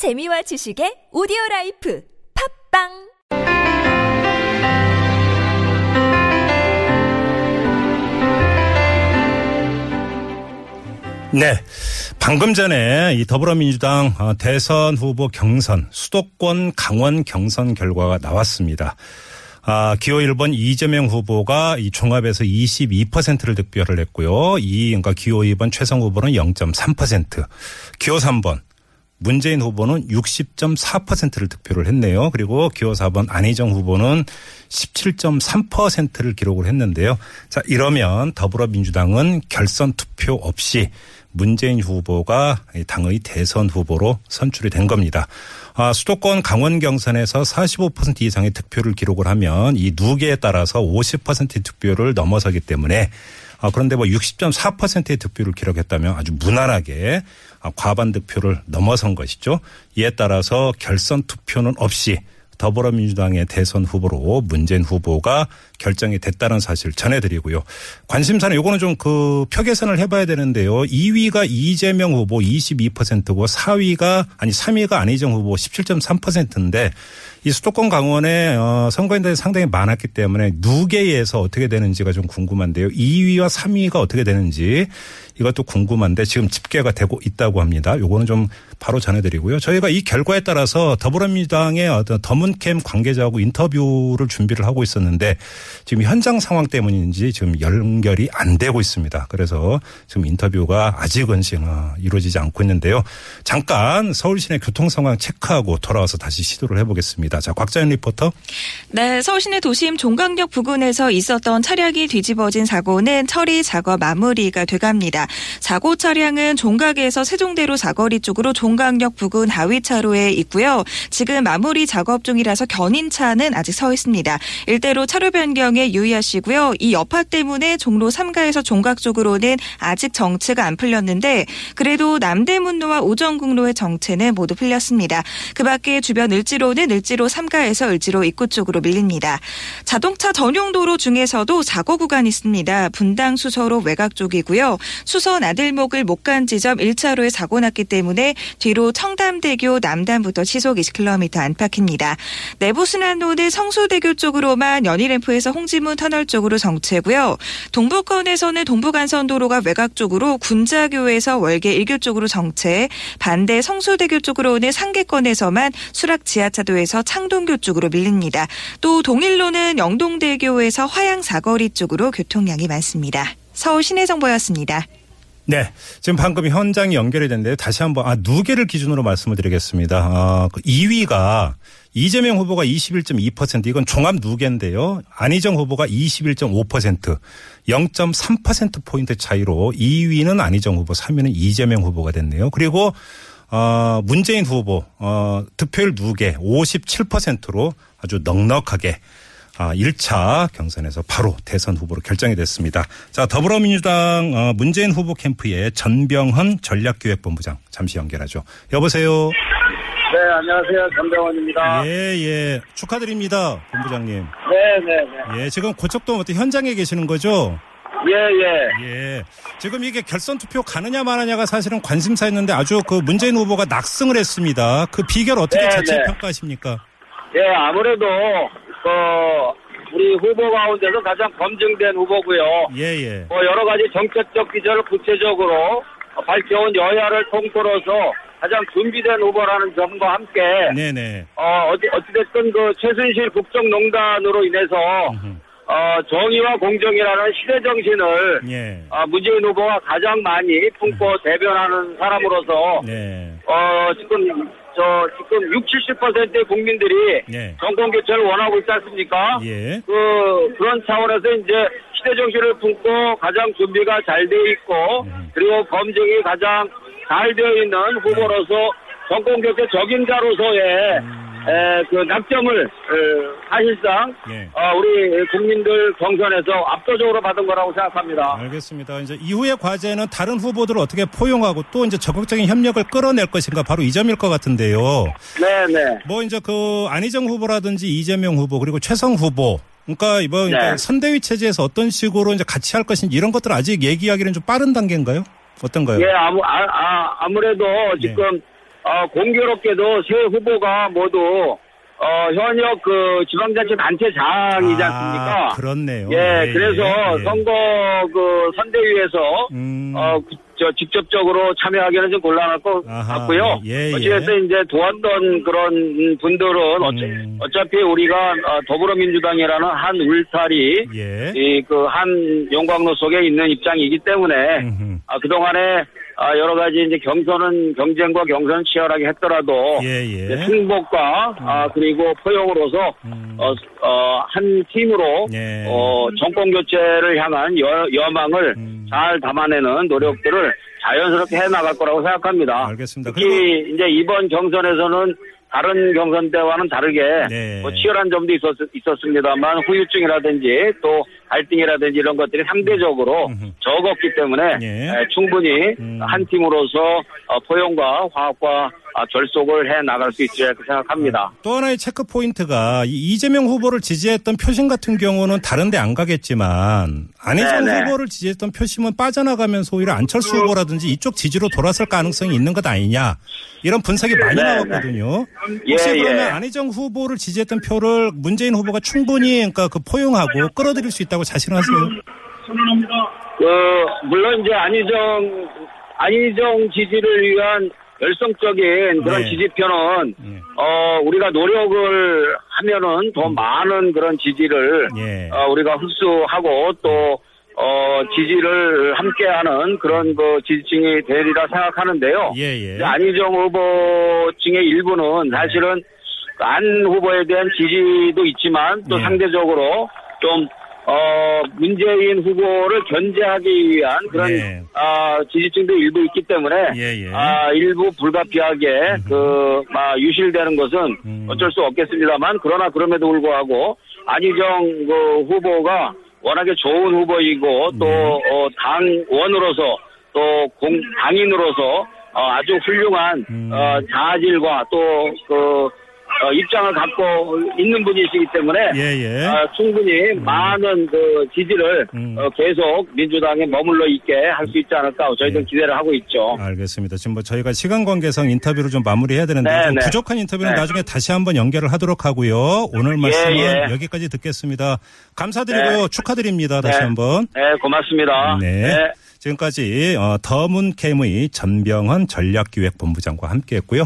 재미와 지식의 오디오 라이프 팟빵 네. 방금 전에 이 더불어민주당 어, 대선 후보 경선 수도권 강원 경선 결과가 나왔습니다. 아, 기호 1번 이재명 후보가 이 종합에서 22%를 득표를 했고요. 이 그러니까 기호 2번 최성 후보는 0.3%. 기호 3번 문재인 후보는 60.4%를 득표를 했네요. 그리고 기호 4번 안희정 후보는 17.3%를 기록을 했는데요. 자, 이러면 더불어민주당은 결선 투표 없이 문재인 후보가 당의 대선 후보로 선출이 된 겁니다. 아, 수도권 강원 경선에서 45% 이상의 득표를 기록을 하면 이 누계에 따라서 50%의 득표를 넘어서기 때문에 아, 그런데 뭐 60.4%의 득표를 기록했다면 아주 무난하게 아, 과반 득표를 넘어선 것이죠. 이에 따라서 결선 투표는 없이 더불어민주당의 대선 후보로 문재인 후보가 결정이 됐다는 사실 전해드리고요. 관심사는 요거는 좀 그 표계선을 해봐야 되는데요. 2위가 이재명 후보 22%고 4위가 아니 3위가 안희정 후보 17.3%인데 이 수도권 강원에 어 선거인들이 상당히 많았기 때문에 누계에서 어떻게 되는지가 좀 궁금한데요. 2위와 3위가 어떻게 되는지 이것도 궁금한데 지금 집계가 되고 있다고 합니다. 요거는 좀 바로 전해드리고요. 저희가 이 결과에 따라서 더불어민주당의 어떤 더문캠 관계자하고 인터뷰를 준비를 하고 있었는데 지금 현장 상황 때문인지 지금 연결이 안 되고 있습니다. 그래서 지금 인터뷰가 아직은 지금 어, 이루어지지 않고 있는데요. 잠깐 서울 시내 교통 상황 체크하고 돌아와서 다시 시도를 해보겠습니다. 자, 곽자연 리포터. 네, 서울시내 도심 종강역 부근에서 있었던 차량이 뒤집어진 사고는 처리 작업 마무리가 돼갑니다. 사고 차량은 종각에서 세종대로 사거리 쪽으로 종강역 부근 하위 차로에 있고요. 지금 마무리 작업 중이라서 견인차는 아직 서 있습니다. 일대로 차로 변경에 유의하시고요. 이 여파 때문에 종로 3가에서 종각 쪽으로는 아직 정체가 안 풀렸는데 그래도 남대문로와 오정국로의 정체는 모두 풀렸습니다. 그 밖에 주변 을지로는 을지로 3가에서 을지로 입구 쪽으로 밀립니다. 자동차 전용 도로 중에서도 사고 구간이 있습니다. 분당 수서로 외곽 쪽이고요. 수서 나들목을 못 간 지점 1차로에 사고 났기 때문에 뒤로 청담대교 남단부터 시속 20km 안팎입니다. 내부순환로는 성수대교 쪽으로만 연희램프에서 홍지문 터널 쪽으로 정체고요. 동부권에서는 동부간선도로가 외곽 쪽으로 군자교에서 월계 1교 쪽으로 정체, 반대 성수대교 쪽으로는 상계권에서만 수락 지하차도에서 창동교 쪽으로 밀립니다. 또 동일로는 영동대교에서 화양 사거리 쪽으로 교통량이 많습니다. 서울 시내 정보였습니다. 네. 지금 방금 현장이 연결이 됐는데 다시 한번, 아, 누계를 기준으로 말씀을 드리겠습니다. 아, 그 2위가 이재명 후보가 21.2% 이건 종합 누계인데요. 안희정 후보가 21.5% 0.3%포인트 차이로 2위는 안희정 후보, 3위는 이재명 후보가 됐네요. 그리고 어, 문재인 후보, 어, 득표율 누계 57%로 아주 넉넉하게 아, 1차 경선에서 바로 대선 후보로 결정이 됐습니다. 자, 더불어민주당 어, 문재인 후보 캠프의 전병헌 전략기획본부장 잠시 연결하죠. 여보세요. 네, 안녕하세요. 전병헌입니다. 예, 예. 축하드립니다. 본부장님. 네, 네, 네. 예, 지금 고척동 어떤 현장에 계시는 거죠? 예, 예. 예. 지금 이게 결선 투표 가느냐 마느냐가 사실은 관심사였는데 아주 그 문재인 후보가 낙승을 했습니다. 그 비결 어떻게 네, 자체 네. 평가하십니까? 예, 아무래도, 그, 우리 후보 가운데서 가장 검증된 후보고요. 예, 예. 뭐, 여러 가지 정책적 기조를 구체적으로 밝혀온 여야를 통틀어서 가장 준비된 후보라는 점과 함께, 네네. 어, 어찌, 어찌됐든 그 최순실 국정농단으로 인해서, 음흠. 어, 정의와 공정이라는 시대 정신을, 예. 아, 문재인 후보가 가장 많이 품고 대변하는 사람으로서, 네. 어, 지금, 저, 지금 60, 70%의 국민들이 네. 정권 교체를 원하고 있지 않습니까? 예. 그, 그런 차원에서 이제 시대 정신을 품고 가장 준비가 잘 되어 있고, 음. 그리고 검증이 가장 잘 되어 있는 후보로서 정권 교체 적임자로서의 에, 그 낙점을 에, 사실상 예. 어, 우리 국민들 경선에서 압도적으로 받은 거라고 생각합니다. 알겠습니다. 이제 이후의 과제는 다른 후보들을 어떻게 포용하고 또 이제 적극적인 협력을 끌어낼 것인가 바로 이 점일 것 같은데요. 네 네. 뭐 이제 그 안희정 후보라든지 이재명 후보 그리고 최성 후보 그러니까 이번 네. 선대위 체제에서 어떤 식으로 이제 같이 할 것인지 이런 것들 아직 얘기하기는 좀 빠른 단계인가요? 어떤가요? 예, 아무, 아, 아, 아무래도 네. 지금 어, 공교롭게도 세 후보가 모두 어, 현역 그 지방자치 단체장이지 않습니까? 아, 그렇네요. 예, 그래서 예. 선거 그 선대위에서 음. 어, 그, 저 직접적으로 참여하기는 좀 곤란할 것 아하, 같고요. 예, 예. 어찌됐든 이제 도왔던 그런 분들은 어차, 음. 어차피 우리가 어, 더불어민주당이라는 한 울타리 예. 이그 한 용광로 속에 있는 입장이기 때문에. 아, 그동안에 아, 여러 가지 이제 경선은 경쟁과 경선 치열하게 했더라도 예, 예. 승복과 아, 그리고 포용으로서 음. 어, 어, 한 팀으로 예. 어, 정권 교체를 향한 여, 여망을 음. 잘 담아내는 노력들을 자연스럽게 해 나갈 거라고 생각합니다. 알겠습니다. 특히 이제 이번 경선에서는 다른 경선 때와는 다르게 네. 뭐 치열한 점도 있었, 있었습니다만 후유증이라든지 또 갈등이라든지 이런 것들이 상대적으로. 적었기 때문에 예. 에, 충분히 음. 한 팀으로서 어, 포용과 화합과 아, 결속을 해 나갈 수 있을까 생각합니다. 또 하나의 체크 포인트가 이 이재명 후보를 지지했던 표심 같은 경우는 다른데 안 가겠지만 안희정 네네. 후보를 지지했던 표심은 빠져나가면서 오히려 안철수 후보라든지 이쪽 지지로 돌아설 가능성이 있는 것 아니냐 이런 분석이 많이 네네. 나왔거든요. 예, 혹시 그러면 예. 안희정 후보를 지지했던 표를 문재인 후보가 충분히 그러니까 그 포용하고 끌어들일 수 있다고 자신하세요? 그 물론 이제 안희정 안희정 지지를 위한 열성적인 그런 네. 지지표는 예. 어 우리가 노력을 하면은 더 많은 그런 지지를 음. 예. 어, 우리가 흡수하고 또 어, 지지를 함께하는 그런 그 지지층이 되리라 생각하는데요. 예, 예. 안희정 후보층의 일부는 사실은 안 후보에 대한 지지도 있지만 또 예. 상대적으로 좀 어, 문재인 후보를 견제하기 위한 그런 예. 아, 지지층도 일부 있기 때문에 예, 예. 아, 일부 불가피하게 그 아, 유실되는 것은 음. 어쩔 수 없겠습니다만 그러나 그럼에도 불구하고 안희정 그 후보가 워낙에 좋은 후보이고 또 네. 어, 당원으로서 또 공, 당인으로서 어, 아주 훌륭한 음. 어, 자질과 또그 어, 입장을 갖고 있는 분이시기 때문에 예, 예. 아, 충분히 많은 그 지지를 음. 어, 계속 민주당에 머물러 있게 할 수 있지 않을까 저희들은 네. 기대를 하고 있죠. 알겠습니다. 지금 뭐 저희가 시간 관계상 인터뷰를 좀 마무리해야 되는데 네, 좀 네. 부족한 인터뷰는 네. 나중에 다시 한번 연결을 하도록 하고요. 오늘 말씀은 예. 여기까지 듣겠습니다. 감사드리고요. 네. 축하드립니다. 다시 네. 한번. 네, 고맙습니다. 네. 지금까지 어, 더문 캠의 전병헌 전략기획본부장과 함께했고요.